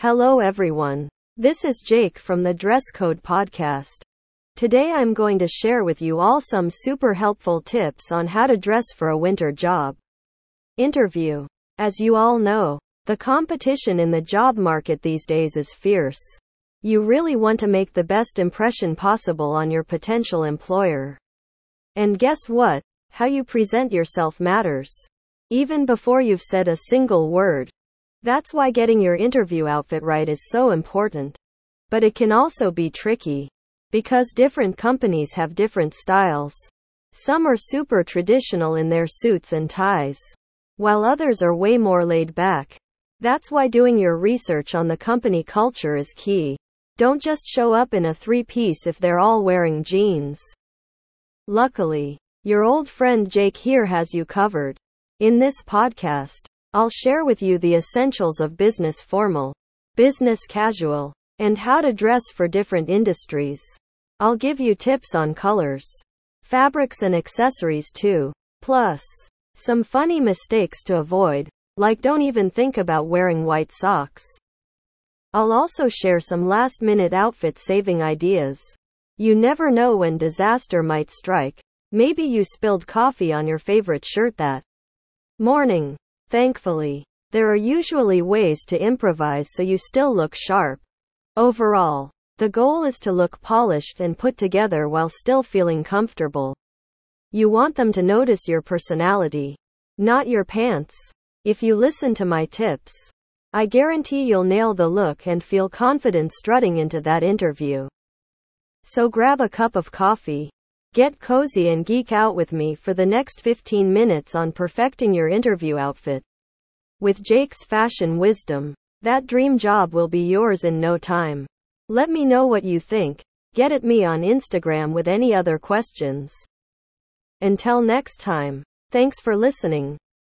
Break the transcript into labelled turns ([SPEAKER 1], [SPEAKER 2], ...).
[SPEAKER 1] Hello everyone. This is Jake from the Dress Code Podcast. Today I'm going to share with you all some super helpful tips on how to dress for a winter job interview. As you all know, the competition in the job market these days is fierce. You really want to make the best impression possible on your potential employer. And guess what? How you present yourself matters. Even before you've said a single word. That's why getting your interview outfit right is so important. But it can also be tricky. Because different companies have different styles. Some are super traditional in their suits and ties. While others are way more laid back. That's why doing your research on the company culture is key. Don't just show up in a three piece if they're all wearing jeans. Luckily, your old friend Jake here has you covered. In this podcast, I'll share with you the essentials of business formal, business casual, and how to dress for different industries. I'll give you tips on colors, fabrics, and accessories too. Plus, some funny mistakes to avoid, like don't even think about wearing white socks. I'll also share some last minute outfit saving ideas. You never know when disaster might strike. Maybe you spilled coffee on your favorite shirt that morning. Thankfully, there are usually ways to improvise so you still look sharp. Overall, the goal is to look polished and put together while still feeling comfortable. You want them to notice your personality, not your pants. If you listen to my tips, I guarantee you'll nail the look and feel confident strutting into that interview. So grab a cup of coffee, Get cozy and geek out with me for the next 15 minutes on perfecting your interview outfit. With Jake's fashion wisdom, that dream job will be yours in no time. Let me know what you think. Get at me on Instagram with any other questions. Until next time, thanks for listening.